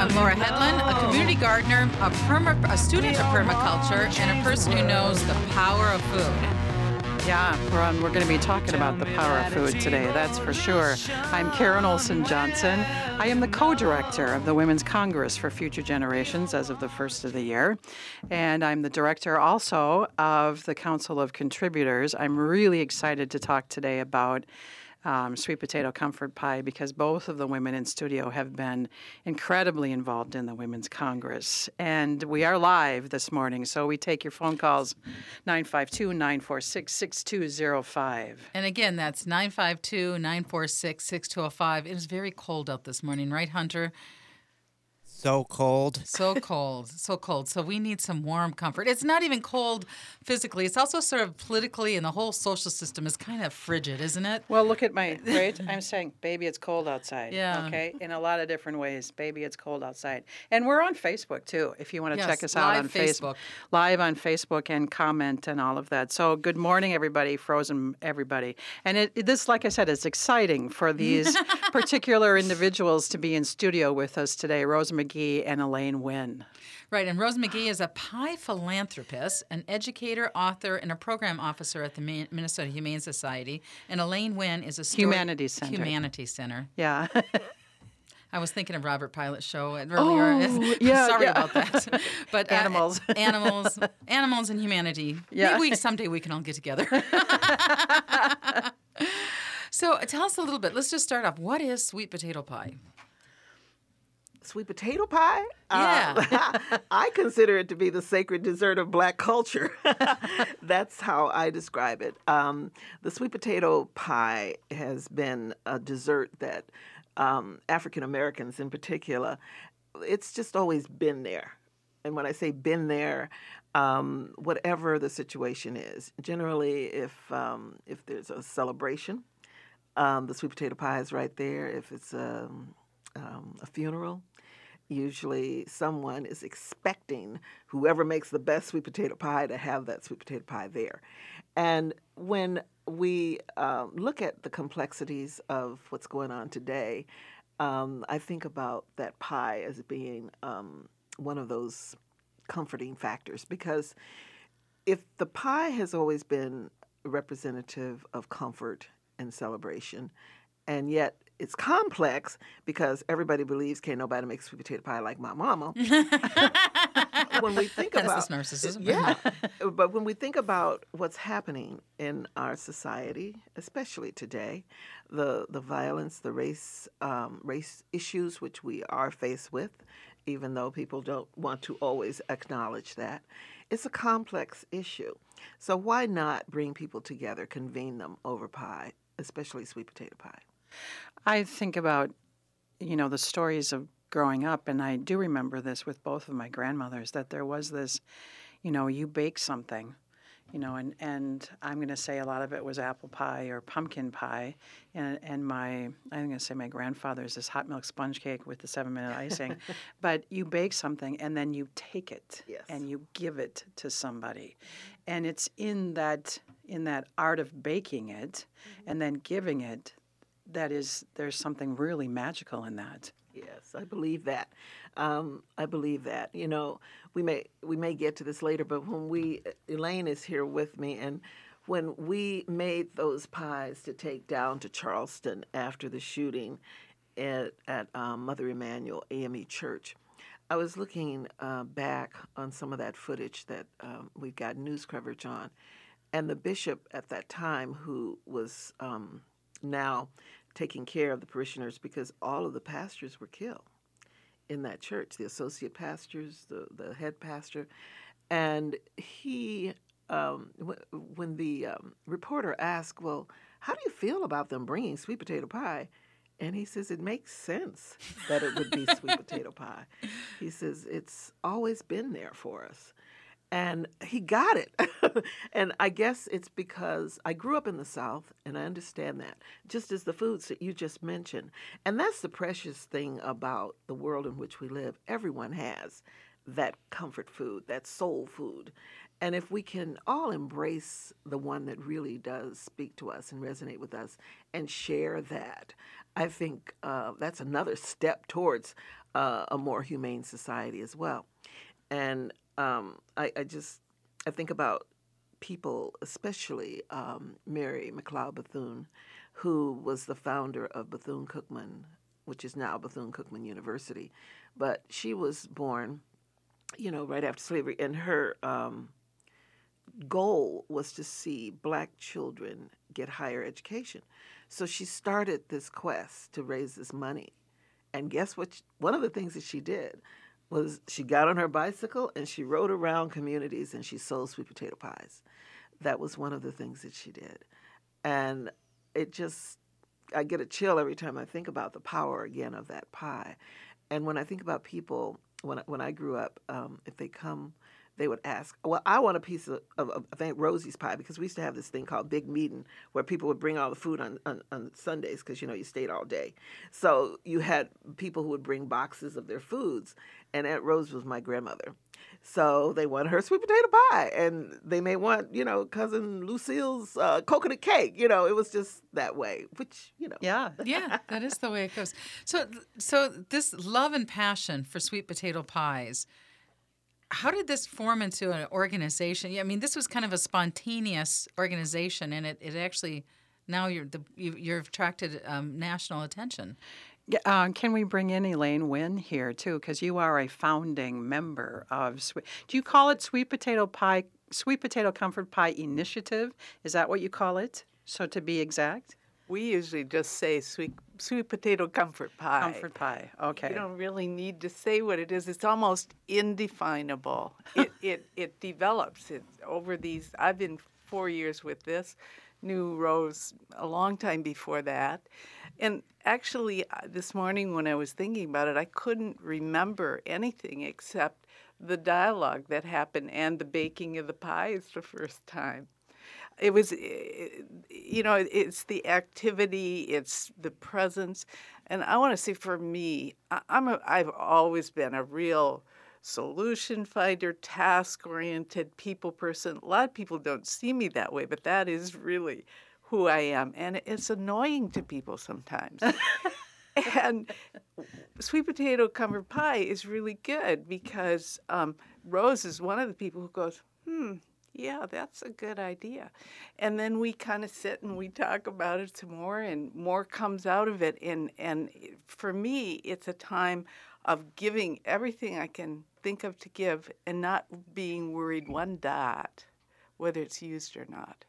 I'm Laura Hedlund, a community oh. gardener, a, perma, a student of permaculture, and a person who knows the power of food. Yeah, we're, we're going to be talking about the power of food today, that's for sure. I'm Karen Olson Johnson. I am the co director of the Women's Congress for Future Generations as of the first of the year. And I'm the director also of the Council of Contributors. I'm really excited to talk today about um, sweet potato comfort pie because both of the women in studio have been incredibly involved in the Women's Congress. And we are live this morning, so we take your phone calls 952 946 6205. And again, that's 952 946 6205. It is very cold out this morning, right, Hunter? So cold. So cold, so cold. So we need some warm comfort. It's not even cold physically. It's also sort of politically, and the whole social system is kind of frigid, isn't it? Well, look at my right. I'm saying, baby, it's cold outside. Yeah. Okay. In a lot of different ways, baby, it's cold outside. And we're on Facebook too. If you want to Yes, check us out on Facebook. live on Facebook and comment and all of that. So good morning, everybody, frozen everybody. And it, it- this, like I said, is exciting for these particular individuals to be in studio with us today. Rose McGee and Elaine Wynn. Right, and Rose McGee is a pie philanthropist, an educator, author, and a program officer at the Minnesota Humane Society. And Elaine Wynn is a story- Humanities Center. Humanities Center. Yeah. I was thinking of Robert Pilot's show earlier. Oh, yeah, Sorry yeah. about that. But uh, Animals. animals, animals, and humanity. Yeah. Maybe we, someday we can all get together. so tell us a little bit. Let's just start off. What is sweet potato pie? Sweet potato pie. Yeah. Uh, I consider it to be the sacred dessert of black culture. That's how I describe it. Um, the sweet potato pie has been a dessert that um, African Americans, in particular, it's just always been there. And when I say been there, um, whatever the situation is, generally, if um, if there's a celebration, um, the sweet potato pie is right there. If it's um, um, a funeral, usually someone is expecting whoever makes the best sweet potato pie to have that sweet potato pie there. And when we um, look at the complexities of what's going on today, um, I think about that pie as being um, one of those comforting factors because if the pie has always been representative of comfort and celebration, and yet it's complex because everybody believes can't nobody make sweet potato pie like my mama. when we think That's about this narcissism. yeah, but when we think about what's happening in our society, especially today, the the violence, the race um, race issues which we are faced with, even though people don't want to always acknowledge that, it's a complex issue. So why not bring people together, convene them over pie, especially sweet potato pie? I think about, you know, the stories of growing up, and I do remember this with both of my grandmothers that there was this, you know, you bake something, you know, and, and I'm going to say a lot of it was apple pie or pumpkin pie, and and my I'm going to say my grandfather's this hot milk sponge cake with the seven minute icing, but you bake something and then you take it Yes. and you give it to somebody, and it's in that in that art of baking it mm-hmm. and then giving it that is there's something really magical in that. Yes, I believe that. Um, I believe that. You know, we may we may get to this later, but when we Elaine is here with me, and when we made those pies to take down to Charleston after the shooting at at um, Mother Emanuel AME Church, I was looking uh, back on some of that footage that um, we got news coverage on, and the bishop at that time, who was um, now taking care of the parishioners because all of the pastors were killed in that church the associate pastors, the, the head pastor. And he, um, w- when the um, reporter asked, Well, how do you feel about them bringing sweet potato pie? And he says, It makes sense that it would be sweet potato pie. He says, It's always been there for us and he got it. and I guess it's because I grew up in the South and I understand that, just as the foods that you just mentioned. And that's the precious thing about the world in which we live. Everyone has that comfort food, that soul food. And if we can all embrace the one that really does speak to us and resonate with us and share that, I think uh, that's another step towards uh, a more humane society as well. And um, I, I just I think about people, especially um, Mary McLeod Bethune, who was the founder of Bethune Cookman, which is now Bethune Cookman University. But she was born, you know, right after slavery, and her um, goal was to see black children get higher education. So she started this quest to raise this money. And guess what? One of the things that she did was she got on her bicycle and she rode around communities and she sold sweet potato pies. That was one of the things that she did. And it just, I get a chill every time I think about the power again of that pie. And when I think about people, when when I grew up, um, if they come they would ask, "Well, I want a piece of, of, of I think Rosie's pie because we used to have this thing called Big Meeting where people would bring all the food on on, on Sundays because you know you stayed all day. So you had people who would bring boxes of their foods, and Aunt Rose was my grandmother. So they wanted her sweet potato pie, and they may want you know cousin Lucille's uh, coconut cake. You know, it was just that way, which you know. Yeah. yeah, that is the way it goes. So, so this love and passion for sweet potato pies how did this form into an organization? Yeah, I mean, this was kind of a spontaneous organization, and it, it actually now you're the you, you've attracted um, national attention. Uh, can we bring in Elaine Wynn here too? Because you are a founding member of. Do you call it Sweet Potato Pie, Sweet Potato Comfort Pie Initiative? Is that what you call it? So to be exact. We usually just say sweet sweet potato comfort pie. Comfort pie. Okay. You don't really need to say what it is. It's almost indefinable. it, it it develops. It over these. I've been four years with this. New Rose a long time before that, and actually uh, this morning when I was thinking about it, I couldn't remember anything except the dialogue that happened and the baking of the pies the first time it was eh, you know it's the activity it's the presence. And i want to say for me i'm a, i've always been a real solution finder task oriented people person. A lot of people don't see me that way but that is really who i am. And it's annoying to people sometimes. And sweet potato comfort pie is really good because um, rose is one of the people who goes hmm yeah, that's a good idea. And then we kind of sit and we talk about it some more, and more comes out of it. And, and for me, it's a time of giving everything I can think of to give and not being worried one dot whether it's used or not.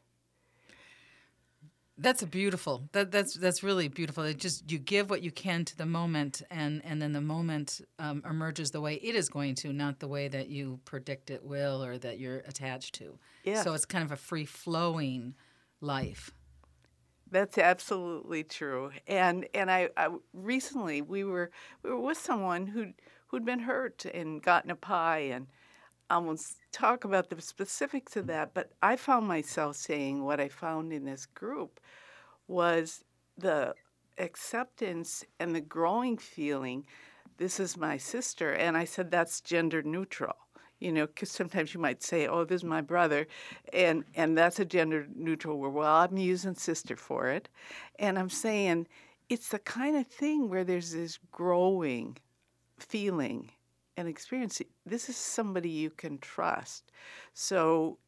That's a beautiful. That that's that's really beautiful. It just you give what you can to the moment, and and then the moment um, emerges the way it is going to, not the way that you predict it will or that you're attached to. Yeah. So it's kind of a free flowing life. That's absolutely true. And and I, I recently we were we were with someone who who'd been hurt and gotten a pie and I won't talk about the specifics of mm. that, but I found myself saying what I found in this group was the acceptance and the growing feeling this is my sister. And I said, that's gender neutral. You know, because sometimes you might say, "Oh, this is my brother," and and that's a gender neutral word. Well, I'm using sister for it, and I'm saying it's the kind of thing where there's this growing feeling and experience this is somebody you can trust. So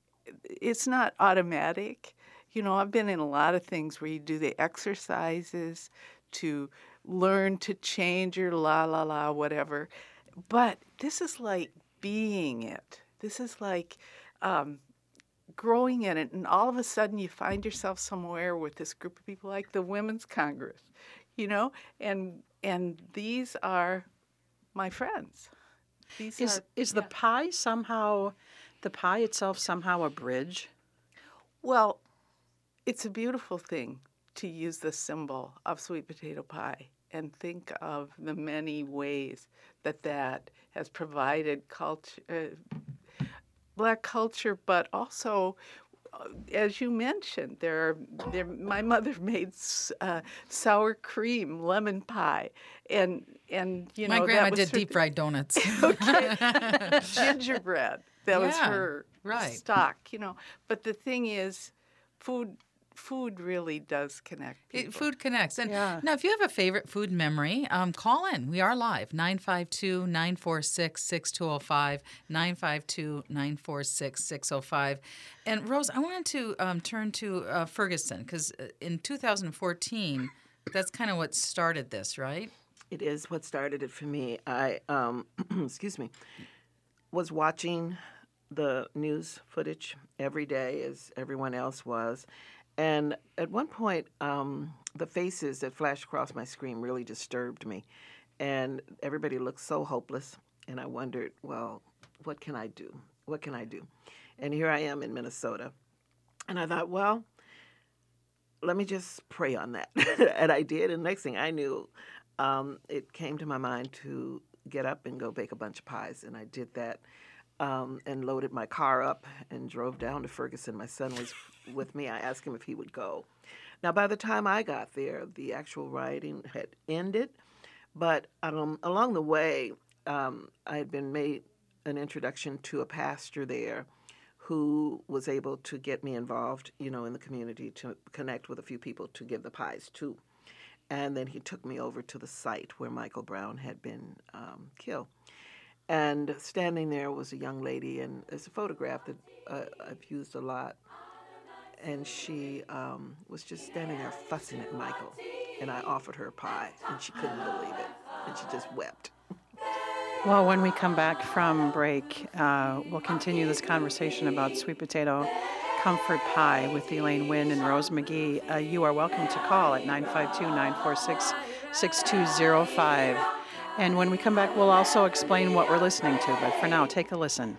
it's not automatic. You know i've been in a lot of things where you do the exercises to learn to change your la la la whatever. But this is like being it. This is like um, growing in it. And all of a sudden you find yourself somewhere with this group of people like the women's congress you know? And and these are my friends these Is are, is the pie somehow, the pie itself somehow a bridge? Well, it's a beautiful thing to use the symbol of sweet potato pie and think of the many ways that that has provided culture, uh, black culture, but also. uh, As you mentioned, there are there. My mother made uh, sour cream lemon pie, and and you know My that grandma was did her deep fried donuts. gingerbread. That was her right. stock, you know. But the thing is, food food really does connect people. It, food connects. And Yeah. now, if you have a favorite food memory, um, call in. We are live 952 946 6205, 952 946 605. And Rose, I wanted to um, turn to uh, Ferguson because in 2014, that's kind of what started this, right? It is what started it for me. I, um, excuse me, was watching the news footage every day as everyone else was. And at one point, um, the faces that flashed across my screen really disturbed me. And everybody looked so hopeless. And I wondered, well, what can I do? What can I do? And here I am in Minnesota. And I thought, well, let me just pray on that. and I did. And next thing I knew, um, it came to my mind to get up and go bake a bunch of pies. And I did that um, and loaded my car up and drove down to Ferguson. My son was with me. I asked him if he would go. Now, by the time I got there, the actual rioting had ended. But um, along the way, um, I had been made an introduction to a pastor there who was able to get me involved, you know, in the community to connect with a few people to give the pies to. And then he took me over to the site where Michael Brown had been um, killed. And standing there was a young lady, and it's a photograph that uh, I've used a lot. And she um, was just standing there fussing at Michael. And I offered her a pie, and she couldn't believe it. And she just wept. Well, when we come back from break, uh, we'll continue this conversation about sweet potato comfort pie with Elaine Wynn and Rose McGee. Uh, you are welcome to call at 952 946 6205. And when we come back, we'll also explain what we're listening to. But for now, take a listen.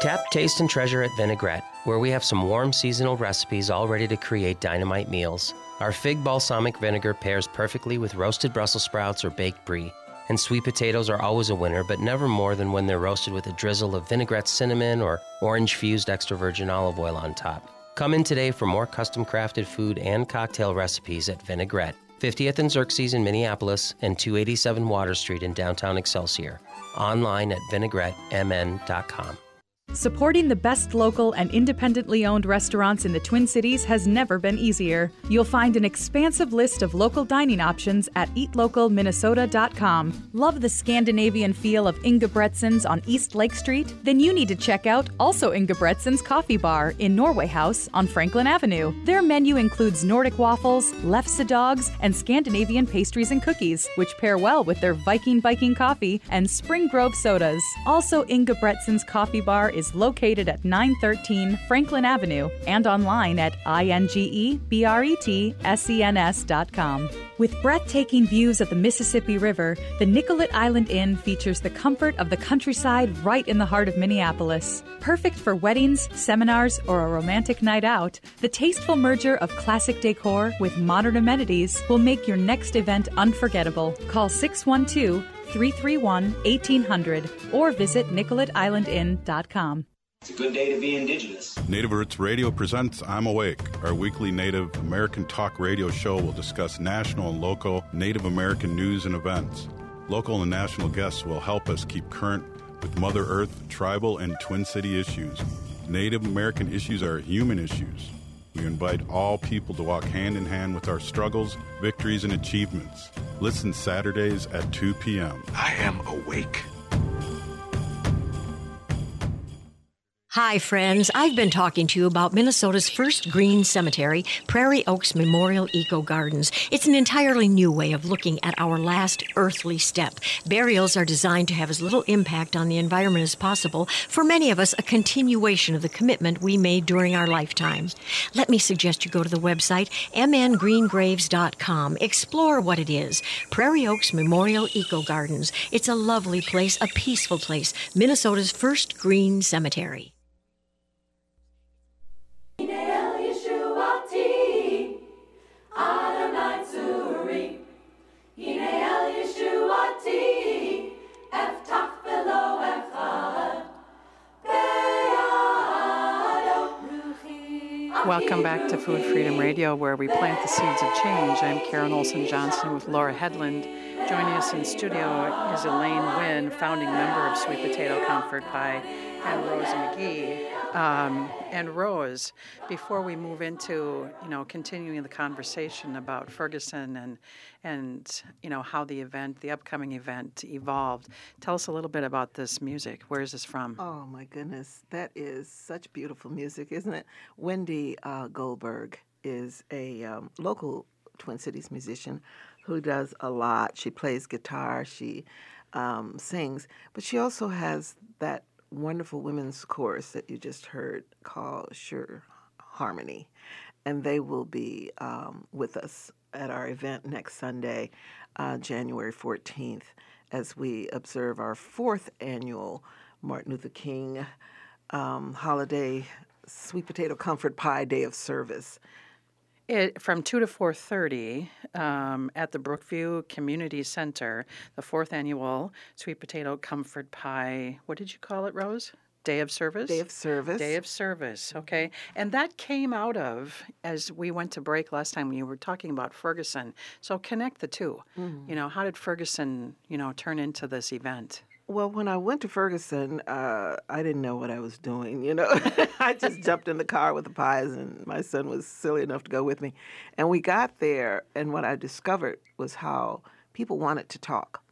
Tap, taste, and treasure at Vinaigrette, where we have some warm seasonal recipes all ready to create dynamite meals. Our fig balsamic vinegar pairs perfectly with roasted Brussels sprouts or baked brie. And sweet potatoes are always a winner, but never more than when they're roasted with a drizzle of vinaigrette cinnamon or orange fused extra virgin olive oil on top. Come in today for more custom crafted food and cocktail recipes at Vinaigrette, 50th and Xerxes in Minneapolis, and 287 Water Street in downtown Excelsior. Online at vinaigrettemn.com. Supporting the best local and independently owned restaurants in the Twin Cities has never been easier. You'll find an expansive list of local dining options at eatlocalminnesota.com. Love the Scandinavian feel of Ingebretsen's on East Lake Street? Then you need to check out also Ingebretsen's Coffee Bar in Norway House on Franklin Avenue. Their menu includes Nordic waffles, lefse dogs, and Scandinavian pastries and cookies, which pair well with their Viking Viking coffee and Spring Grove sodas. Also, Ingebretsen's Coffee Bar is located at 913 Franklin Avenue and online at ingebretsens.com. With breathtaking views of the Mississippi River, the Nicollet Island Inn features the comfort of the countryside right in the heart of Minneapolis. Perfect for weddings, seminars, or a romantic night out, the tasteful merger of classic decor with modern amenities will make your next event unforgettable. Call 612 331 1800 or visit nicoletislandinn.com. It's a good day to be indigenous. Native Roots Radio presents I'm Awake. Our weekly Native American talk radio show will discuss national and local Native American news and events. Local and national guests will help us keep current with Mother Earth, tribal, and Twin City issues. Native American issues are human issues. We invite all people to walk hand in hand with our struggles, victories, and achievements. Listen Saturdays at 2 p.m. I am awake. Hi, friends. I've been talking to you about Minnesota's first green cemetery, Prairie Oaks Memorial Eco Gardens. It's an entirely new way of looking at our last earthly step. Burials are designed to have as little impact on the environment as possible. For many of us, a continuation of the commitment we made during our lifetime. Let me suggest you go to the website mngreengraves.com. Explore what it is. Prairie Oaks Memorial Eco Gardens. It's a lovely place, a peaceful place. Minnesota's first green cemetery. Welcome back to Food Freedom Radio, where we plant the seeds of change. I'm Karen Olson Johnson with Laura Hedlund. Joining us in studio is Elaine Wynn, founding member of Sweet Potato Comfort Pie, and Rose McGee. Um, and Rose, before we move into you know continuing the conversation about Ferguson and and you know how the event, the upcoming event, evolved, tell us a little bit about this music. Where is this from? Oh my goodness, that is such beautiful music, isn't it? Wendy uh, Goldberg is a um, local Twin Cities musician who does a lot. She plays guitar, she um, sings, but she also has that wonderful women's chorus that you just heard called Sure Harmony. And they will be um, with us at our event next Sunday, uh, January 14th, as we observe our fourth annual Martin Luther King um, holiday sweet potato comfort pie day of service. It, from 2 to 4.30 um, at the Brookview Community Center, the fourth annual Sweet Potato Comfort Pie, what did you call it, Rose? Day of Service? Day of Service. Day of Service, okay. And that came out of, as we went to break last time, you were talking about Ferguson. So connect the 2 mm-hmm. You know, how did Ferguson, you know, turn into this event? Well, when I went to Ferguson, uh, I didn't know what I was doing. You know, I just jumped in the car with the pies, and my son was silly enough to go with me. And we got there, and what I discovered was how people wanted to talk.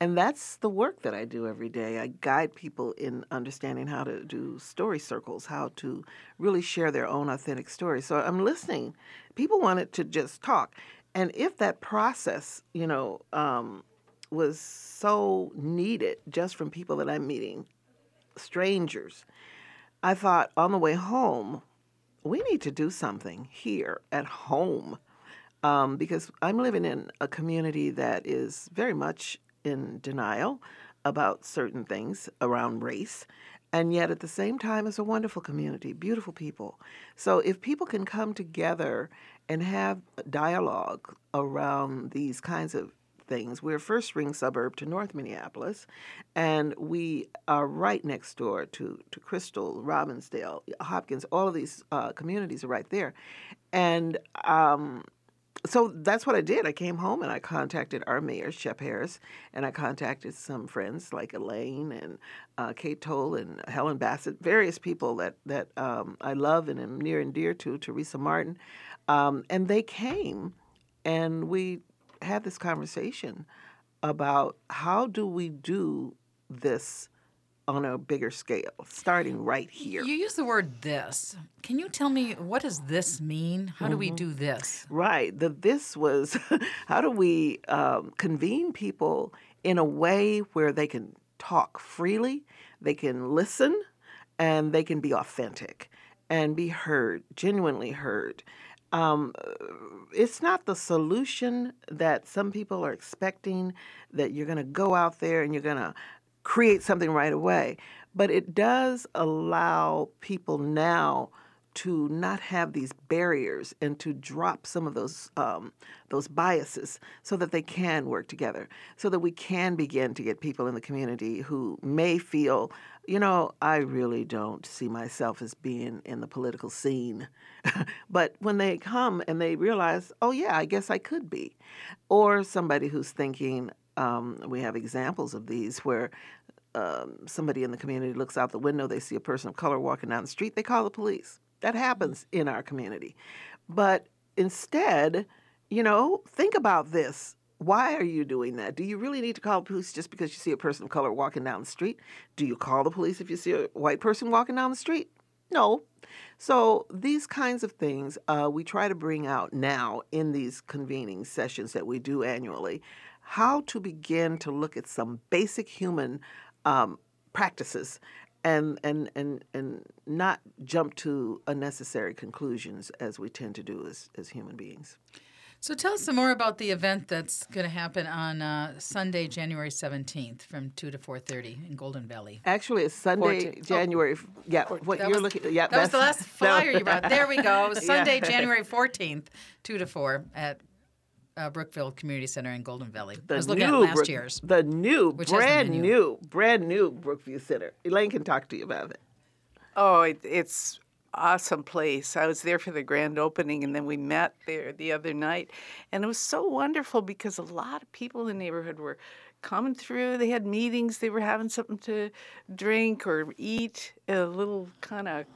And that's the work that I do every day. I guide people in understanding how to do story circles, how to really share their own authentic stories. So I'm listening. People wanted to just talk. And if that process, you know, um, was so needed just from people that I'm meeting, strangers. I thought on the way home, we need to do something here at home um, because I'm living in a community that is very much in denial about certain things around race. And yet, at the same time, it's a wonderful community, beautiful people. So, if people can come together and have dialogue around these kinds of things. We're a first ring suburb to North Minneapolis, and we are right next door to, to Crystal, Robbinsdale, Hopkins. All of these uh, communities are right there. And um, so that's what I did. I came home and I contacted our mayor, Shep Harris, and I contacted some friends like Elaine and uh, Kate Toll and Helen Bassett, various people that that um, I love and am near and dear to, Teresa Martin, um, and they came, and we had this conversation about how do we do this on a bigger scale, starting right here. You use the word this. Can you tell me what does this mean? How do we Mhm. do this? Right. The this was how do we um, convene people in a way where they can talk freely, they can listen, and they can be authentic and be heard, genuinely heard. Um, it's not the solution that some people are expecting that you're going to go out there and you're going to create something right away. But it does allow people now to not have these barriers and to drop some of those um, those biases so that they can work together so that we can begin to get people in the community who may feel you know i really don't see myself as being in the political scene but when they come and they realize oh yeah i guess i could be or somebody who's thinking um, we have examples of these where um, somebody in the community looks out the window, they see a person of color walking down the street, they call the police. That happens in our community. But instead, you know, think about this. Why are you doing that? Do you really need to call the police just because you see a person of color walking down the street? Do you call the police if you see a white person walking down the street? No. So these kinds of things uh, we try to bring out now in these convening sessions that we do annually. How to begin to look at some basic human um, practices and and and and not jump to unnecessary conclusions as we tend to do as as human beings. So tell us some more about the event that's going to happen on uh, Sunday, January seventeenth, from two to four thirty in Golden Valley. Actually, it's Sunday, 14th. January. yeah, what That you're was- looking. Yeah, that was the last flyer you brought. There we go. Sunday, Yeah. January fourteenth, two to four at uh, Brookview Community Center in Golden Valley. The I was looking at new last Brook- year's. The new, Which has the brand new, brand new Brookview Center. Elaine can talk to you about it. Oh, it, it's awesome place. I was there for the grand opening, and then we met there the other night, and it was so wonderful because a lot of people in the neighborhood were coming through. They had meetings. They were having something to drink or eat. A little kind of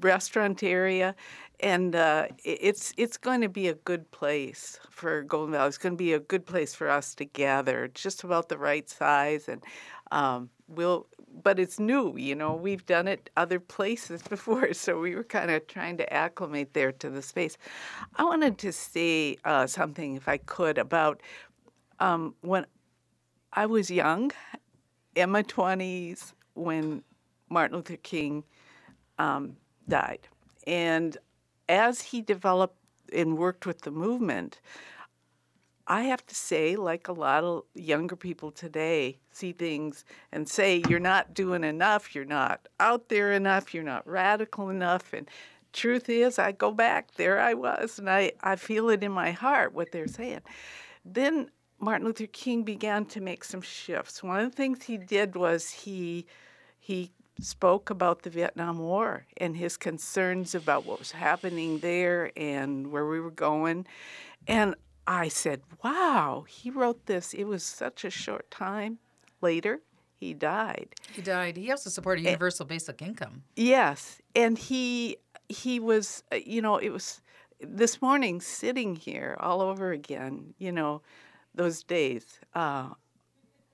restaurant area, and uh, it's it's going to be a good place for Golden Valley. It's going to be a good place for us to gather. Just about the right size, and um, we'll. But it's new, you know. We've done it other places before, so we were kind of trying to acclimate there to the space. I wanted to say uh, something, if I could, about um, when I was young, in my twenties, when Martin Luther King um, died. And as he developed and worked with the movement, I have to say, like a lot of younger people today, see things and say, you're not doing enough, you're not out there enough, you're not radical enough. And truth is, I go back, there I was, and I, I feel it in my heart what they're saying. Then Martin Luther King began to make some shifts. One of the things he did was he he spoke about the Vietnam War and his concerns about what was happening there and where we were going. And I said, wow, he wrote this. It was such a short time later, he died. He died. He also supported universal basic income. Yes, and he he was, uh, you know, it was this morning sitting here all over again. You know, those days uh,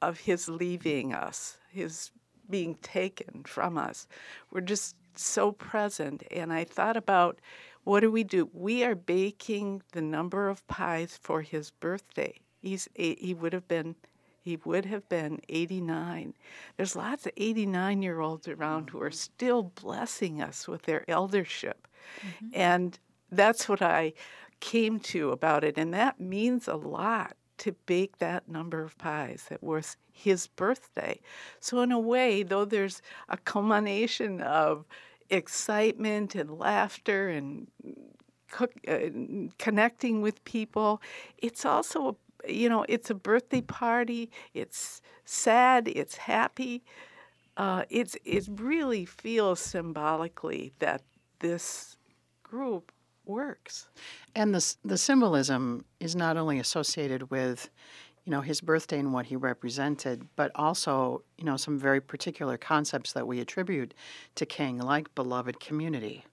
of his leaving us, his being taken from us, were just so present. And I thought about what do we do? We are baking the number of pies for his birthday. He's eight, he would have been he would have been 89. There's lots of 89 year olds around who are mm-hmm. still blessing us with their eldership. Mm-hmm. And that's what I came to about it. And that means a lot to bake that number of pies. It was his birthday. So, in a way, though there's a culmination of excitement and laughter and cook, uh, connecting with people, it's also a you know, it's a birthday party. It's sad. It's happy. Uh, it's it really feels symbolically that this group works. And the the symbolism is not only associated with, you know, his birthday and what he represented, but also, you know, some very particular concepts that we attribute to King, like beloved community,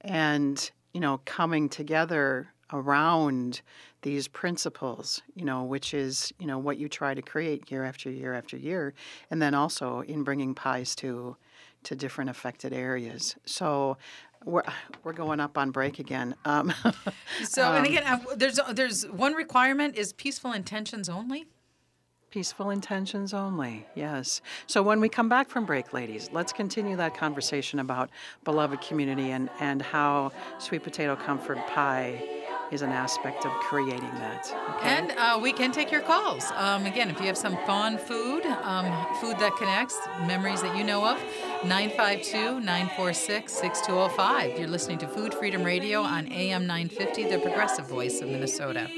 and you know, coming together around these principles, you know, which is, you know, what you try to create year after year after year, and then also in bringing pies to to different affected areas. So we're we're going up on break again. Um, So, and um, again, uh, there's there's one requirement is peaceful intentions only. Peaceful intentions only, yes. So when we come back from break, ladies, let's continue that conversation about beloved community and, and how sweet potato comfort pie is an aspect of creating that. Okay? And uh, we can take your calls. Um, again, if you have some fond food, um, food that connects, memories that you know of, 952 946 6205. You're listening to Food Freedom Radio on AM 950, the progressive voice of Minnesota.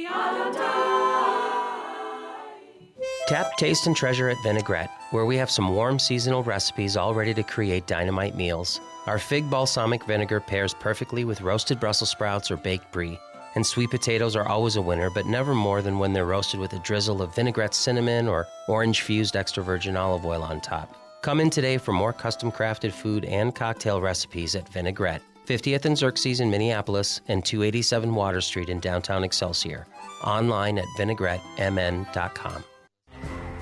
Tap, taste, and treasure at Vinaigrette, where we have some warm seasonal recipes all ready to create dynamite meals. Our fig balsamic vinegar pairs perfectly with roasted Brussels sprouts or baked brie. And sweet potatoes are always a winner, but never more than when they're roasted with a drizzle of vinaigrette cinnamon or orange fused extra virgin olive oil on top. Come in today for more custom crafted food and cocktail recipes at Vinaigrette. 50th and Xerxes in Minneapolis, and 287 Water Street in downtown Excelsior. Online at vinaigrettemn.com.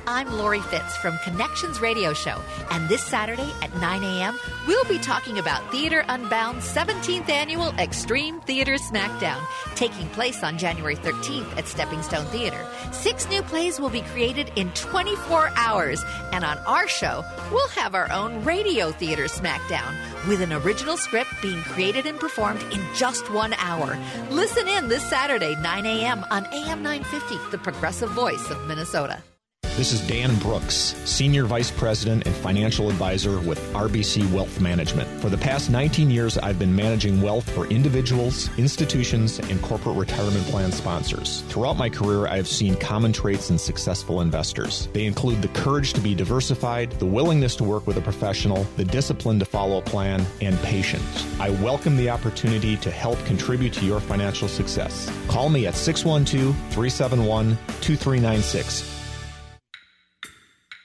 I'm Lori Fitz from Connections Radio Show, and this Saturday at 9 a.m., we'll be talking about Theater Unbound's 17th annual Extreme Theater Smackdown, taking place on January 13th at Stepping Stone Theater. Six new plays will be created in 24 hours, and on our show, we'll have our own Radio Theater Smackdown, with an original script being created and performed in just one hour. Listen in this Saturday, 9 a.m. on AM 950, the progressive voice of Minnesota. This is Dan Brooks, Senior Vice President and Financial Advisor with RBC Wealth Management. For the past 19 years, I've been managing wealth for individuals, institutions, and corporate retirement plan sponsors. Throughout my career, I have seen common traits in successful investors. They include the courage to be diversified, the willingness to work with a professional, the discipline to follow a plan, and patience. I welcome the opportunity to help contribute to your financial success. Call me at 612 371 2396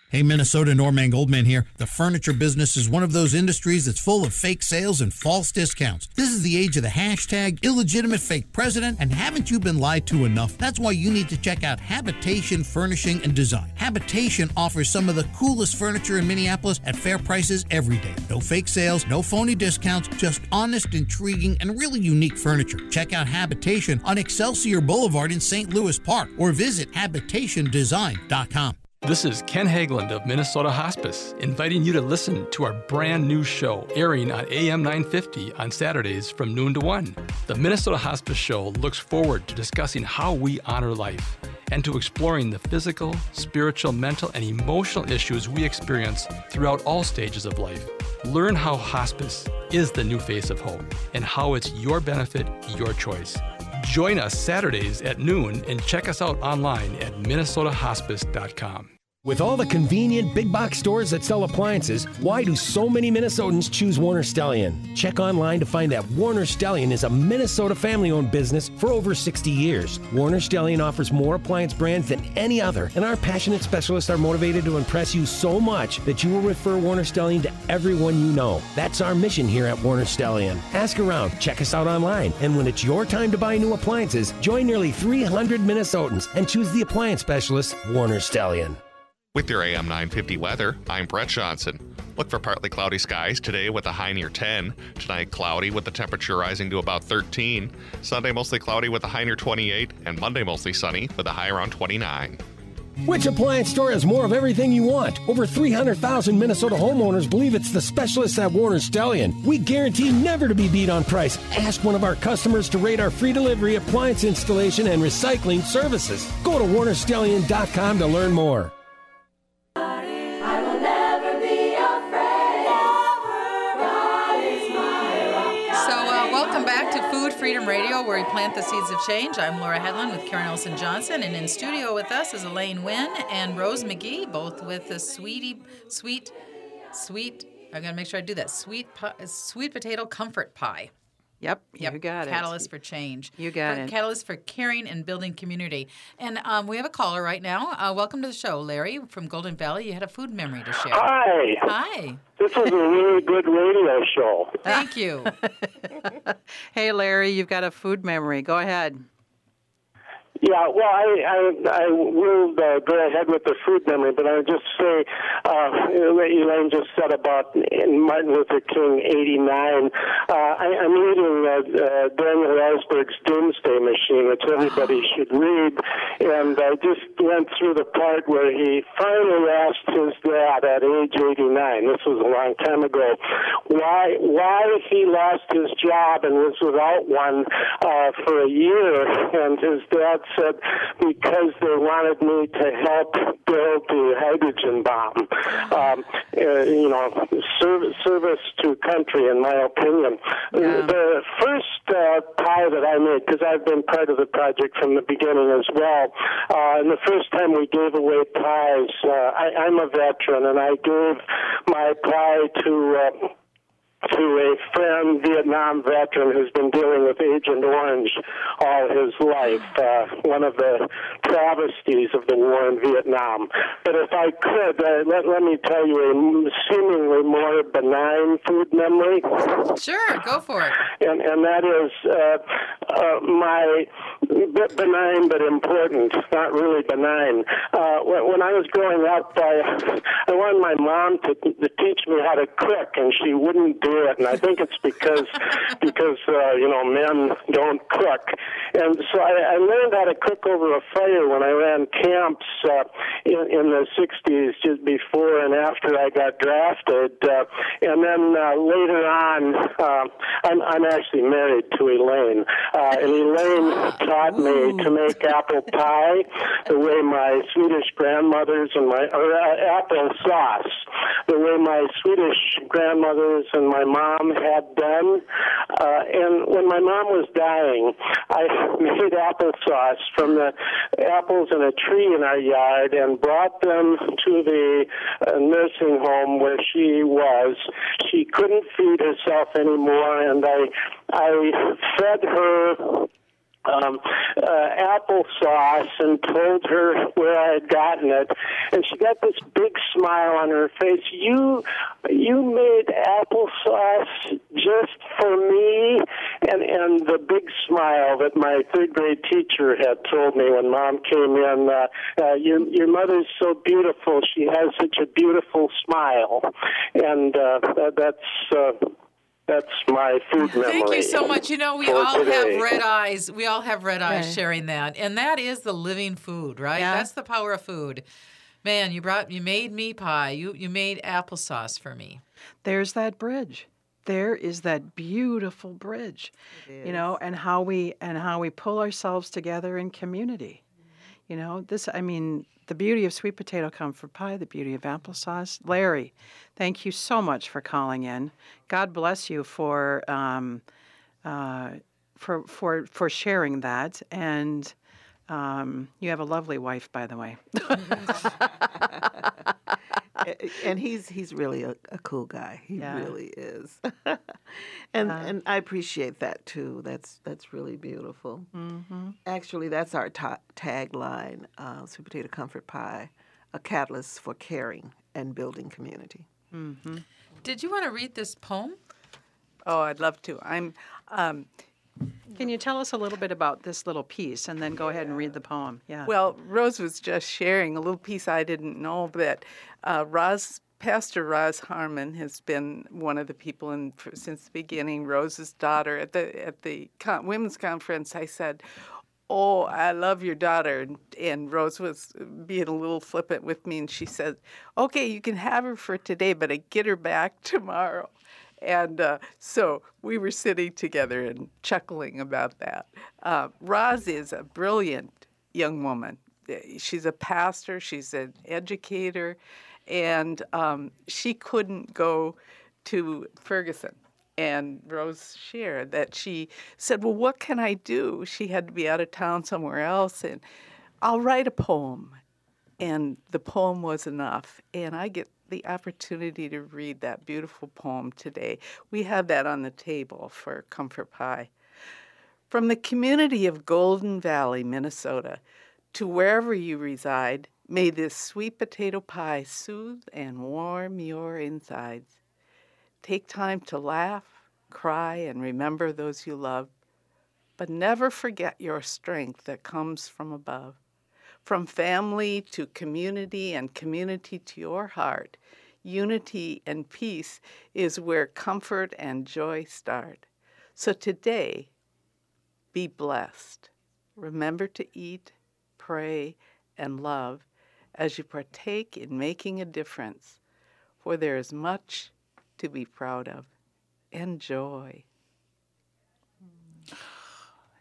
Hey, Minnesota, Norman Goldman here. The furniture business is one of those industries that's full of fake sales and false discounts. This is the age of the hashtag illegitimate fake president, and haven't you been lied to enough? That's why you need to check out Habitation Furnishing and Design. Habitation offers some of the coolest furniture in Minneapolis at fair prices every day. No fake sales, no phony discounts, just honest, intriguing, and really unique furniture. Check out Habitation on Excelsior Boulevard in St. Louis Park or visit habitationdesign.com. This is Ken Hageland of Minnesota Hospice, inviting you to listen to our brand new show airing on AM 950 on Saturdays from noon to 1. The Minnesota Hospice Show looks forward to discussing how we honor life and to exploring the physical, spiritual, mental, and emotional issues we experience throughout all stages of life. Learn how hospice is the new face of hope and how it's your benefit, your choice. Join us Saturdays at noon and check us out online at minnesotahospice.com. With all the convenient big box stores that sell appliances, why do so many Minnesotans choose Warners' Stellian? Check online to find that Warners' Stellian is a Minnesota family owned business for over 60 years. Warners' Stellian offers more appliance brands than any other, and our passionate specialists are motivated to impress you so much that you will refer Warners' Stellian to everyone you know. That's our mission here at Warners' Stellian. Ask around, check us out online, and when it's your time to buy new appliances, join nearly 300 Minnesotans and choose the appliance specialist, Warner Stellian. With your AM 950 weather, I'm Brett Johnson. Look for partly cloudy skies today with a high near 10. Tonight, cloudy with the temperature rising to about 13. Sunday, mostly cloudy with a high near 28. And Monday, mostly sunny with a high around 29. Which appliance store has more of everything you want? Over 300,000 Minnesota homeowners believe it's the specialists at Warners' Stellian. We guarantee never to be beat on price. Ask one of our customers to rate our free delivery, appliance installation, and recycling services. Go to warnerstellian.com to learn more. Freedom Radio, where we plant the seeds of change. I'm Laura Hedlund with Karen Olson Johnson, and in studio with us is Elaine Wynn and Rose McGee, both with the sweetie, sweet, sweet. I'm gonna make sure I do that. Sweet, sweet potato comfort pie. Yep, yep. you got Catalyst it. Catalyst for change. You got for, it. Catalyst for caring and building community. And um, we have a caller right now. Uh, welcome to the show, Larry from Golden Valley. You had a food memory to share. Hi. Hi. This is a really good radio show. Thank you. hey, Larry, you've got a food memory. Go ahead. Yeah, well, I I, I will uh, go ahead with the food memory, but I'll just say uh, what Elaine just said about Martin Luther King '89. Uh, I, I'm reading uh, uh, Daniel Ellsberg's Doomsday Machine, which everybody should read, and I just went through the part where he finally asked his dad at age 89. This was a long time ago. Why why he lost his job and was without one uh, for a year, and his dad said because they wanted me to help build the hydrogen bomb. Um, uh, you know, service, service to country, in my opinion. Yeah. The first uh, pie that I made, because I've been part of the project from the beginning as well, uh, and the first time we gave away pies, uh, I, I'm a veteran, and I gave my pie to. To a friend, Vietnam veteran, who's been dealing with Agent Orange all his life, uh, one of the travesties of the war in Vietnam. But if I could, uh, let, let me tell you a seemingly more benign food memory. Sure, go for it. And, and that is uh, uh, my bit benign but important, not really benign. Uh, when, when I was growing up, I, I wanted my mom to, to teach me how to cook, and she wouldn't do it. And I think it's because because uh, you know men don't cook. And so I, I learned how to cook over a fire when I ran camps uh, in, in the '60s, just before and after I got drafted. Uh, and then uh, later on, uh, I'm, I'm actually married to Elaine, uh, and Elaine taught me to make apple pie the way my Swedish grandmothers and my or uh, apple sauce the way my Swedish grandmothers and my mom had done. Uh, and when my mom was dying, I made applesauce from the apples in a tree in our yard and brought them to the uh, nursing home where she was. She couldn't feed herself anymore, and I I fed her um, uh, applesauce and told her where I had gotten it, and she got this big smile on her face. You, you made applesauce just for me, and and the big smile that my third grade teacher had told me when Mom came in. Uh, uh, your your mother's so beautiful. She has such a beautiful smile, and uh, that, that's. Uh, that's my food memory. Thank you so much. You know, we all today. have red eyes. We all have red eyes Right. sharing that. And that is the living food, right? Yeah. That's the power of food. Man, you brought you made me pie. You you made applesauce for me. There's that bridge. There is that beautiful bridge. You know, and how we and how we pull ourselves together in community. You know, this I mean, the beauty of sweet potato comfort pie, the beauty of applesauce. Larry, thank you so much for calling in. God bless you for um, uh, for for for sharing that and um, you have a lovely wife, by the way. and he's he's really a, a cool guy. He Yeah. really is. and and I appreciate that too. That's that's really beautiful. Mm-hmm. Actually, that's our ta- tagline: uh, "Sweet Potato Comfort Pie, a catalyst for caring and building community." Mm-hmm. Did you want to read this poem? Oh, I'd love to. I'm. Um, Can you tell us a little bit about this little piece and then go ahead and read the poem? Yeah. Well, Rose was just sharing a little piece I didn't know that uh, Roz, Pastor Roz Harmon has been one of the people in for, since the beginning. Rose's daughter at the at the con- women's conference. I said. Oh, I love your daughter. And, and Rose was being a little flippant with me, and she said, Okay, you can have her for today, but I get her back tomorrow. And uh, so we were sitting together and chuckling about that. Uh, Roz is a brilliant young woman. She's a pastor, she's an educator, and um, she couldn't go to Ferguson. And Rose shared that she said, Well, what can I do? She had to be out of town somewhere else, and I'll write a poem. And the poem was enough. And I get the opportunity to read that beautiful poem today. We have that on the table for Comfort Pie. From the community of Golden Valley, Minnesota, to wherever you reside, may this sweet potato pie soothe and warm your insides. Take time to laugh, cry, and remember those you love, but never forget your strength that comes from above. From family to community and community to your heart, unity and peace is where comfort and joy start. So today, be blessed. Remember to eat, pray, and love as you partake in making a difference, for there is much to be proud of. Enjoy.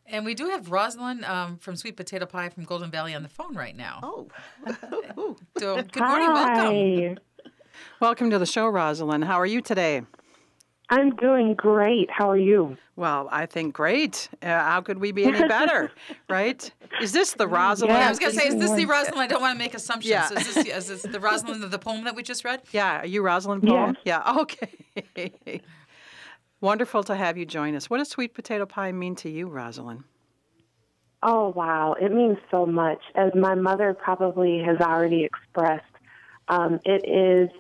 And we do have Rosalind um, from Sweet Potato Pie from Golden Valley on the phone right now. Oh. so, good morning. Welcome. Welcome to the show, Rosalind. How are you today? I'm doing great. How are you? Well, I think great. Uh, how could we be any better, right? Is this the Rosalind? Yeah, I was going to say, is this the Rosalind? I don't want to make assumptions. Yeah. Is, this, is this the Rosalind of the poem that we just read? Yeah, are you Rosalind Paul? Yes. Yeah, okay. Wonderful to have you join us. What does sweet potato pie mean to you, Rosalind? Oh, wow. It means so much. As my mother probably has already expressed, um, it is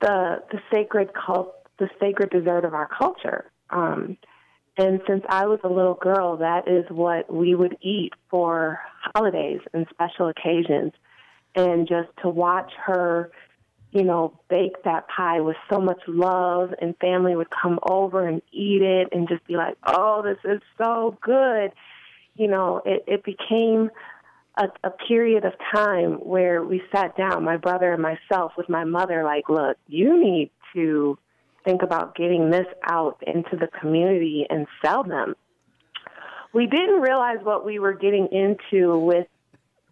the the sacred cult, the sacred dessert of our culture. Um, and since I was a little girl, that is what we would eat for holidays and special occasions. And just to watch her, you know, bake that pie with so much love, and family would come over and eat it and just be like, oh, this is so good. You know, it, it became a, a period of time where we sat down, my brother and myself, with my mother, like, look, you need to think about getting this out into the community and sell them. We didn't realize what we were getting into with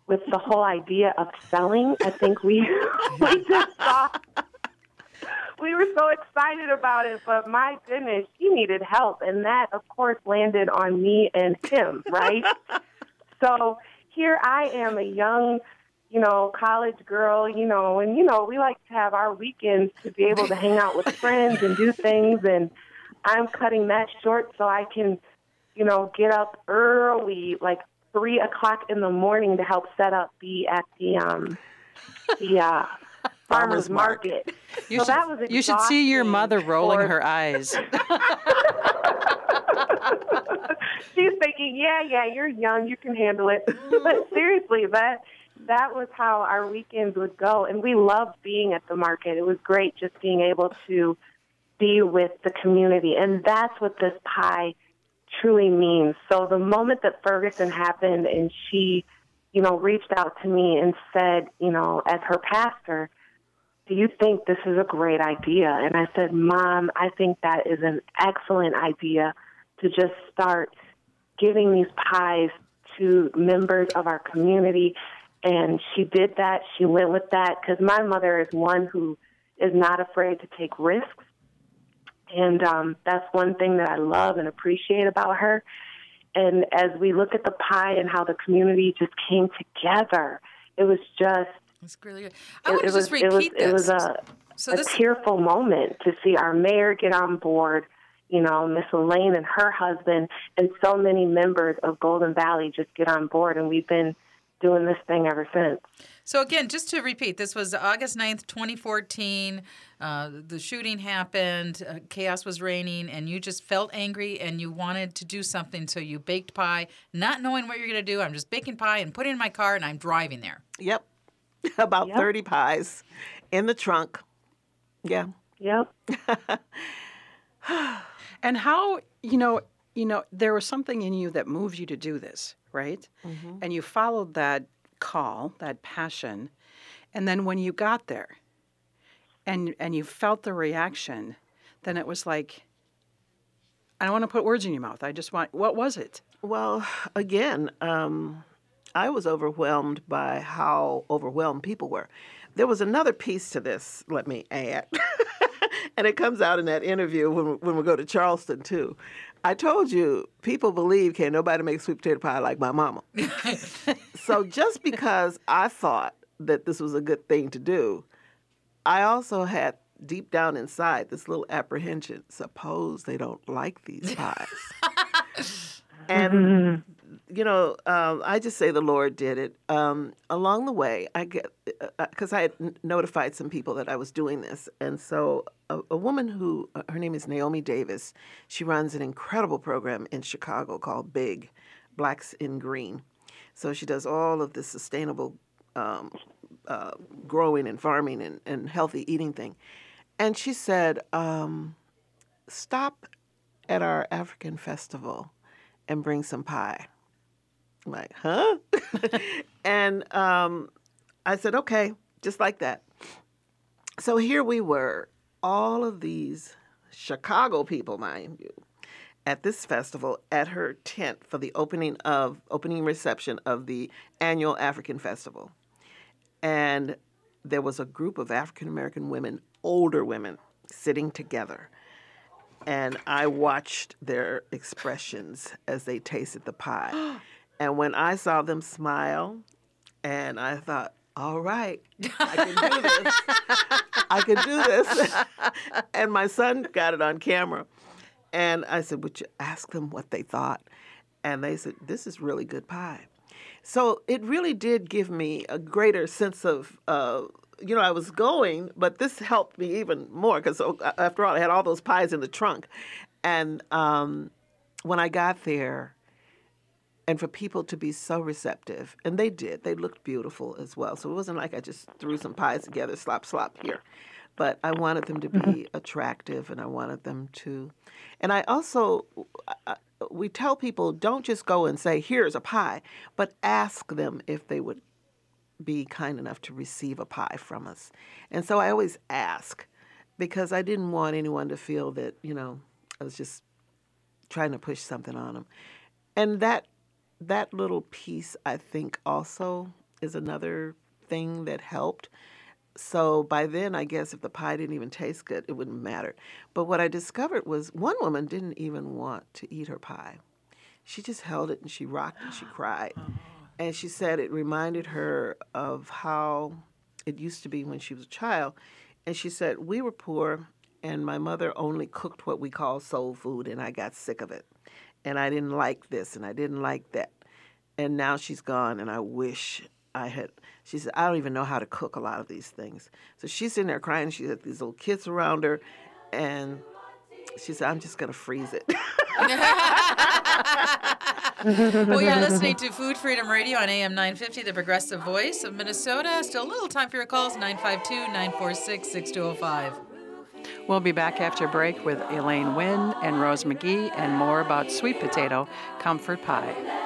with the whole idea of selling. I think we we just thought we were so excited about it, but my goodness, he needed help, and that of course landed on me and him, right? so here I am, a young you know, college girl, you know, and you know, we like to have our weekends to be able to hang out with friends and do things and I'm cutting that short so I can, you know, get up early, like three o'clock in the morning to help set up be at the um the uh farmers market. You, so should, that was exhausting. you should see your mother rolling her eyes. She's thinking, yeah, yeah, you're young, you can handle it. but seriously, that that was how our weekends would go, and we loved being at the market. It was great just being able to be with the community, and that's what this pie truly means. So the moment that Ferguson happened, and she, you know, reached out to me and said, you know, as her pastor, do you think this is a great idea? And I said, Mom, I think that is an excellent idea to just start giving these pies to members of our community. And she did that. She went with that because my mother is one who is not afraid to take risks. And um, that's one thing that I love and appreciate about her. And as we look at the pie and how the community just came together, it was just It's really good. I it, want to it just was, it was, repeat It was a, So a tearful moment to see our mayor get on board, you know, Miss Elaine and her husband, and so many members of Golden Valley just get on board. And we've been doing this thing ever since. So again, just to repeat, this was August 9th, 2014. Uh, the shooting happened, uh, chaos was reigning, and you just felt angry and you wanted to do something. So you baked pie, not knowing what you're going to do. I'm just baking pie and putting it in my car and I'm driving there. Yep. About Yep. 30 pies in the trunk. Yeah. Yep. and how you know you know there was something in you that moved you to do this right Mhm. and you followed that call that passion and then when you got there and and you felt the reaction then it was like i don't want to put words in your mouth i just want what was it Well, again, um, I was overwhelmed by how overwhelmed people were. There was another piece to this, let me add. and it comes out in that interview when, when we go to Charleston, too. I told you, people believe can't nobody make sweet potato pie like my mama. so just because I thought that this was a good thing to do, I also had deep down inside this little apprehension. Suppose they don't like these pies. and mm-hmm. You know, um, I just say the Lord did it. Um, along the way, I get because I had n- notified some people that I was doing this, and so a, a woman who uh, her name is Naomi Davis. She runs an incredible program in Chicago called Big Blacks in Green. So she does all of the sustainable um, uh, growing and farming and, and healthy eating thing. And she said, um, stop at our African festival and bring some pie. I'm like, huh? and um, I said, okay, just like that. So here we were, all of these Chicago people, mind you, at this festival at her tent for the opening of opening reception of the annual African Festival. And there was a group of African American women, older women, sitting together. And I watched their expressions as they tasted the pie. and when I saw them smile, and I thought, all right, I can do this. I can do this. and my son got it on camera. And I said, Would you ask them what they thought? And they said, This is really good pie. So it really did give me a greater sense of, uh, you know, I was going, but this helped me even more because after all, I had all those pies in the trunk. And um, when I got there, and for people to be so receptive, and they did, they looked beautiful as well. So it wasn't like I just threw some pies together, slop, slop here. But I wanted them to be mm-hmm. attractive, and I wanted them to. And I also, we tell people don't just go and say, here's a pie, but ask them if they would be kind enough to receive a pie from us. And so I always ask because I didn't want anyone to feel that, you know, I was just trying to push something on them. And that that little piece I think also is another thing that helped. So by then, I guess if the pie didn't even taste good, it wouldn't matter. But what I discovered was one woman didn't even want to eat her pie. She just held it and she rocked and she cried. Oh. And she said it reminded her of how it used to be when she was a child. And she said, We were poor, and my mother only cooked what we call soul food, and I got sick of it. And I didn't like this, and I didn't like that. And now she's gone, and I wish I had. She said, I don't even know how to cook a lot of these things. So she's sitting there crying. She had these little kids around her, and she said, I'm just going to freeze it. well, you're listening to Food Freedom Radio on AM 950, the progressive voice of Minnesota. Still a little time for your calls 952 946 6205. We'll be back after break with Elaine Wynn and Rose McGee and more about sweet potato comfort pie.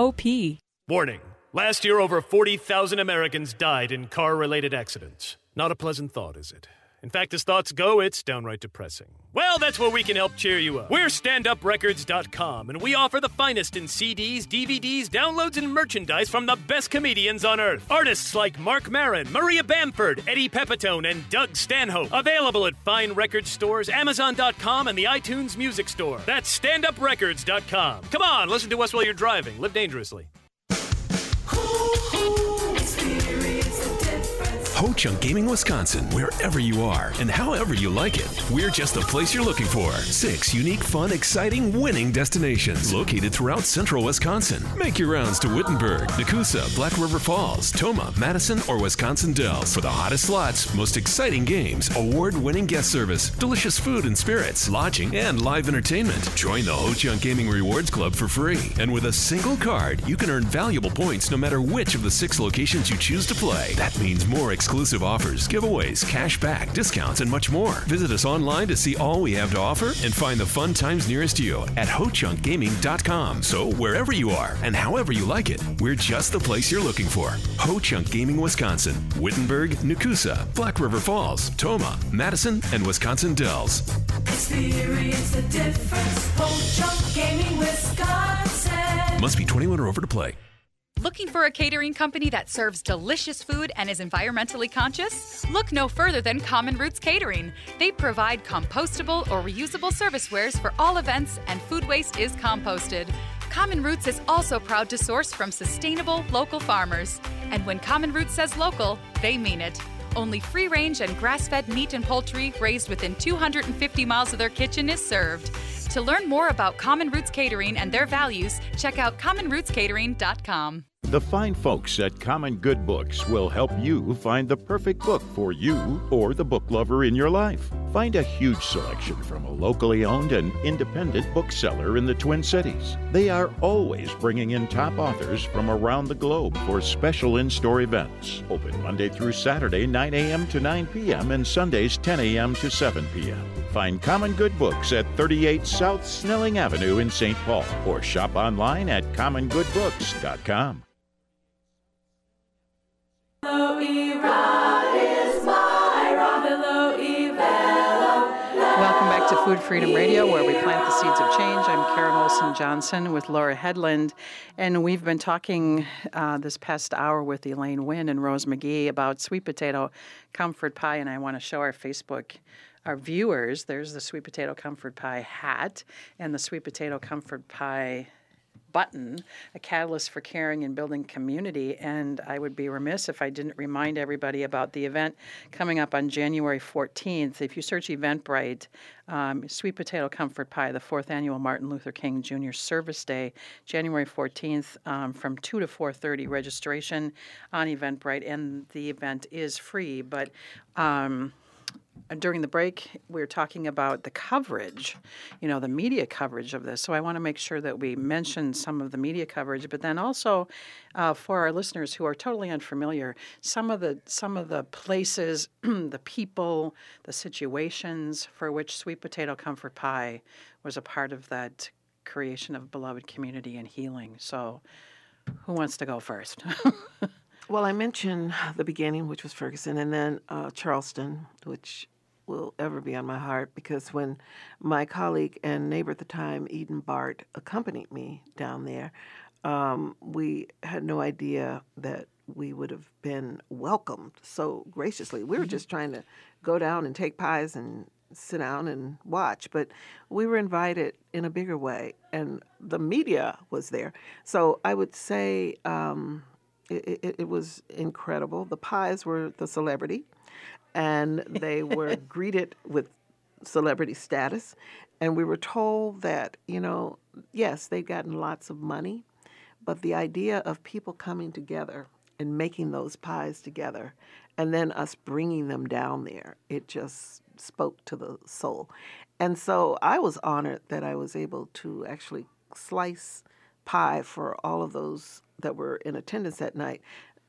seward.coop. Warning. Last year, over 40,000 Americans died in car related accidents. Not a pleasant thought, is it? In fact, as thoughts go, it's downright depressing. Well, that's where we can help cheer you up. We're standuprecords.com, and we offer the finest in CDs, DVDs, downloads, and merchandise from the best comedians on earth. Artists like Marc Maron, Maria Bamford, Eddie Pepitone, and Doug Stanhope. Available at fine record stores, Amazon.com, and the iTunes Music Store. That's standuprecords.com. Come on, listen to us while you're driving. Live dangerously. Ho Chunk Gaming Wisconsin, wherever you are and however you like it. We're just the place you're looking for. Six unique, fun, exciting, winning destinations located throughout central Wisconsin. Make your rounds to Wittenberg, Nekoosa, Black River Falls, Tomah, Madison, or Wisconsin Dells for the hottest slots, most exciting games, award winning guest service, delicious food and spirits, lodging, and live entertainment. Join the Ho Chunk Gaming Rewards Club for free. And with a single card, you can earn valuable points no matter which of the six locations you choose to play. That means more exclusive exclusive offers, giveaways, cash back, discounts, and much more. Visit us online to see all we have to offer and find the fun times nearest you at HoChunkGaming.com. So wherever you are and however you like it, we're just the place you're looking for. Ho Chunk Gaming Wisconsin, Wittenberg, Nekoosa, Black River Falls, Tomah, Madison, and Wisconsin Dells. Experience the difference. Ho Chunk Gaming Wisconsin. Must be 21 or over to play. Looking for a catering company that serves delicious food and is environmentally conscious? Look no further than Common Roots Catering. They provide compostable or reusable servicewares for all events, and food waste is composted. Common Roots is also proud to source from sustainable local farmers. And when Common Roots says local, they mean it. Only free range and grass fed meat and poultry raised within 250 miles of their kitchen is served. To learn more about Common Roots Catering and their values, check out commonrootscatering.com. The fine folks at Common Good Books will help you find the perfect book for you or the book lover in your life. Find a huge selection from a locally owned and independent bookseller in the Twin Cities. They are always bringing in top authors from around the globe for special in store events. Open Monday through Saturday, 9 a.m. to 9 p.m., and Sundays, 10 a.m. to 7 p.m. Find Common Good Books at 38 South Snelling Avenue in St. Paul or shop online at commongoodbooks.com. Welcome back to Food Freedom Radio, where we plant the seeds of change. I'm Karen Olson Johnson with Laura Hedlund, and we've been talking uh, this past hour with Elaine Wynn and Rose McGee about sweet potato comfort pie, and I want to show our Facebook. Our viewers, there's the sweet potato comfort pie hat and the sweet potato comfort pie button, a catalyst for caring and building community. And I would be remiss if I didn't remind everybody about the event coming up on January 14th. If you search Eventbrite, um, Sweet Potato Comfort Pie, the fourth annual Martin Luther King Jr. Service Day, January 14th, um, from 2 to 4:30. Registration on Eventbrite, and the event is free. But um, during the break, we were talking about the coverage, you know, the media coverage of this. So I want to make sure that we mention some of the media coverage, but then also uh, for our listeners who are totally unfamiliar, some of the some of the places, the people, the situations for which Sweet Potato Comfort Pie was a part of that creation of beloved community and healing. So, who wants to go first? Well, I mentioned the beginning, which was Ferguson, and then uh, Charleston, which will ever be on my heart because when my colleague and neighbor at the time, Eden Bart, accompanied me down there, um, we had no idea that we would have been welcomed so graciously. We were just trying to go down and take pies and sit down and watch, but we were invited in a bigger way, and the media was there. So I would say um, it, it, it was incredible. The pies were the celebrity, and they were greeted with celebrity status. And we were told that, you know, yes, they've gotten lots of money, but the idea of people coming together and making those pies together and then us bringing them down there, it just spoke to the soul. And so I was honored that I was able to actually slice pie for all of those that were in attendance that night.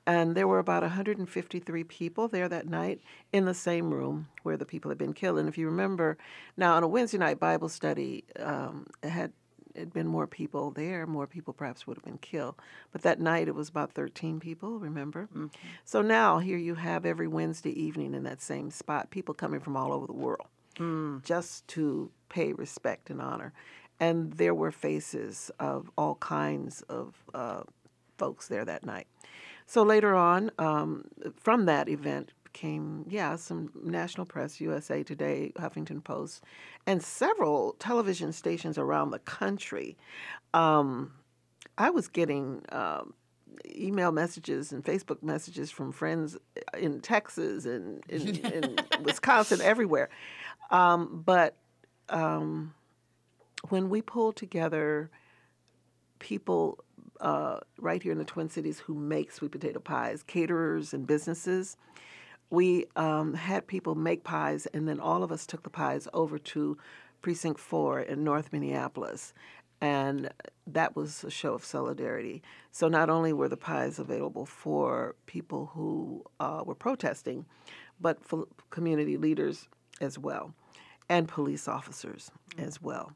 And there were about 153 people there that night in the same room where the people had been killed. And if you remember, now on a Wednesday night Bible study, um, it had had been more people there, more people perhaps would have been killed. But that night it was about 13 people, remember? Mm-hmm. So now here you have every Wednesday evening in that same spot, people coming from all over the world mm. just to pay respect and honor. And there were faces of all kinds of uh, folks there that night. So later on, um, from that event came, yeah, some national press, USA Today, Huffington Post, and several television stations around the country. Um, I was getting uh, email messages and Facebook messages from friends in Texas and in, in Wisconsin, everywhere. Um, but um, when we pulled together people uh, right here in the Twin Cities who make sweet potato pies, caterers and businesses. We um, had people make pies, and then all of us took the pies over to Precinct 4 in North Minneapolis. And that was a show of solidarity. So not only were the pies available for people who uh, were protesting, but for community leaders as well, and police officers as well.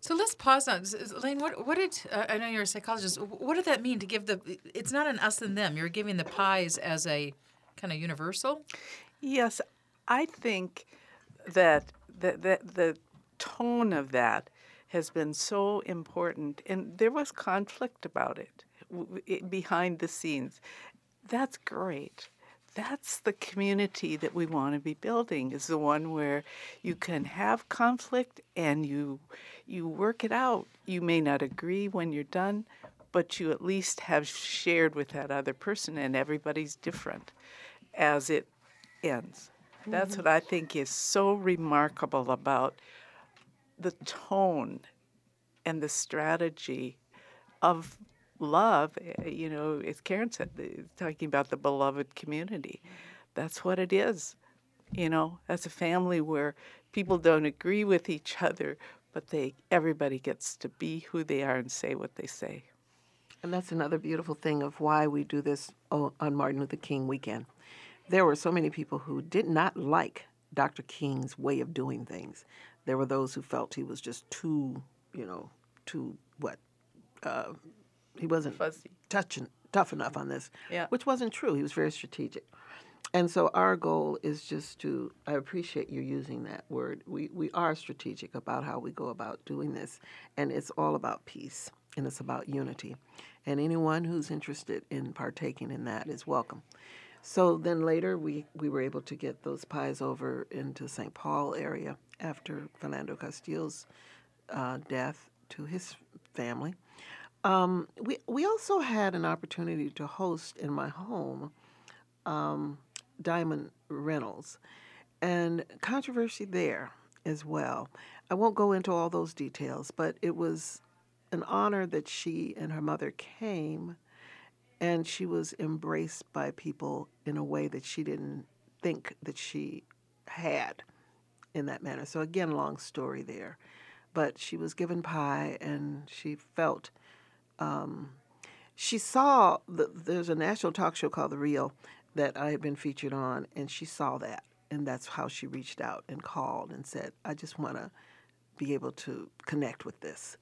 So let's pause on Elaine. What, what did uh, I know you're a psychologist? What did that mean to give the? It's not an us and them. You're giving the pies as a kind of universal. Yes, I think that the, the the tone of that has been so important, and there was conflict about it, it behind the scenes. That's great that's the community that we want to be building is the one where you can have conflict and you you work it out you may not agree when you're done but you at least have shared with that other person and everybody's different as it ends mm-hmm. that's what i think is so remarkable about the tone and the strategy of love, eh, you know, as Karen said, talking about the beloved community. That's what it is. You know, that's a family where people don't agree with each other, but they everybody gets to be who they are and say what they say. And that's another beautiful thing of why we do this on Martin Luther King weekend. There were so many people who did not like Dr. King's way of doing things. There were those who felt he was just too, you know, too what? Uh, he wasn't Fuzzy. touching tough enough on this, Yeah. which wasn't true. He was very strategic. And so our goal is just to, I appreciate you using that word. We, we are strategic about how we go about doing this, and it's all about peace and it's about unity. And anyone who's interested in partaking in that is welcome. So then later we, we were able to get those pies over into St. Paul area after Philando Castile's uh, death to his family. Um, we we also had an opportunity to host in my home um, Diamond Reynolds, and controversy there as well. I won't go into all those details, but it was an honor that she and her mother came, and she was embraced by people in a way that she didn't think that she had in that manner. So again, long story there, but she was given pie, and she felt um, she saw the, there's a national talk show called The Real that I had been featured on, and she saw that, and that's how she reached out and called and said, "I just want to be able to connect with this,"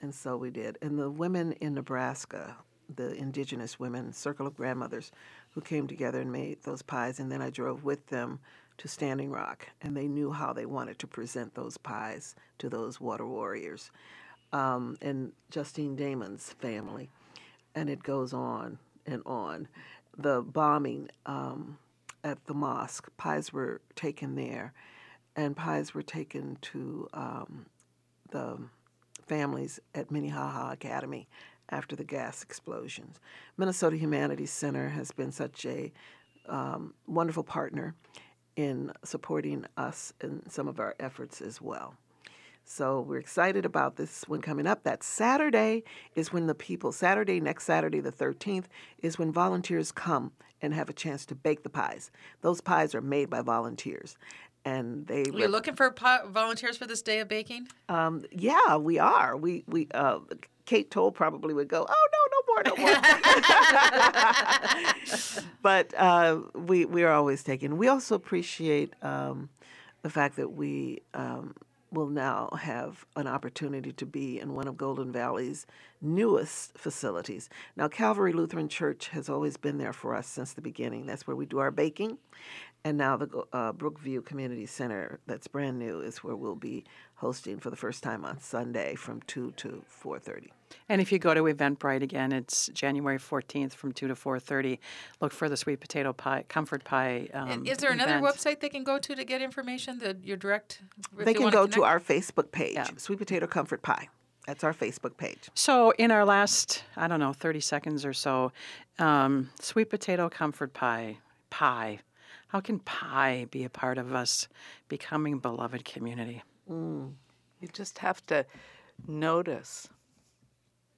and so we did. And the women in Nebraska, the indigenous women, Circle of Grandmothers, who came together and made those pies, and then I drove with them to Standing Rock, and they knew how they wanted to present those pies to those water warriors um, and Justine Damond's family, and it goes on and on. The bombing um, at the mosque, pies were taken there, and pies were taken to um, the families at Minnehaha Academy after the gas explosions. Minnesota Humanities Center has been such a um, wonderful partner in supporting us in some of our efforts as well. So we're excited about this one coming up. That Saturday is when the people, Saturday, next Saturday, the 13th, is when volunteers come and have a chance to bake the pies. Those pies are made by volunteers. And they Are you looking for po- volunteers for this day of baking? um, yeah, we are. We we uh, Kate Toll probably would go, oh no, no more, no more. but uh, we we are always taking. We also appreciate um, the fact that we um, will now have an opportunity to be in one of Golden Valley's newest facilities. Now, Calvary Lutheran Church has always been there for us since the beginning. That's where we do our baking. And now the uh, Brookview Community Center, that's brand new, is where we'll be hosting for the first time on Sunday from 2 to 4.30. And if you go to Eventbrite again, it's January 14th from 2 to 4:30. Look for the sweet potato pie, comfort pie. Um, And is there another event. website they can go to to get information? The your direct. if They can wanna go to our Facebook page, Sweet Potato Comfort Pie. That's our Facebook page. So, in our last, I don't know, 30 seconds or so, um, sweet potato comfort pie, pie. How can pie be a part of us becoming beloved community? You just have to notice.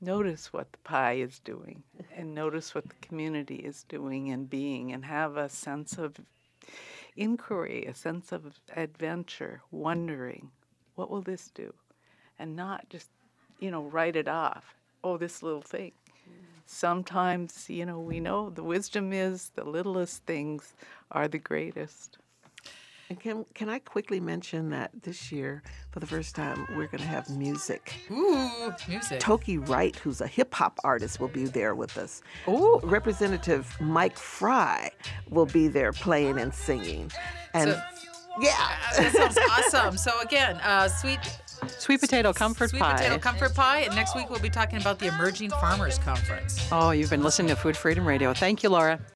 Notice what the pie is doing and notice what the community is doing and being and have a sense of inquiry, a sense of adventure, wondering, what will this do? And not just, you know, write it off. Oh, this little thing. Mm. Sometimes, you know, we know the wisdom is the littlest things are the greatest. And can, can I quickly mention that this year, for the first time, we're going to have music. Ooh, music. Toki Wright, who's a hip hop artist, will be there with us. Ooh. Representative Mike Fry will be there playing and singing. And So- yeah, that sounds awesome. So again, uh, sweet Sweet potato comfort sweet pie. Sweet potato comfort pie, and next week we'll be talking about the Emerging Farmers Conference. Oh, you've been listening to Food Freedom Radio. Thank you, Laura.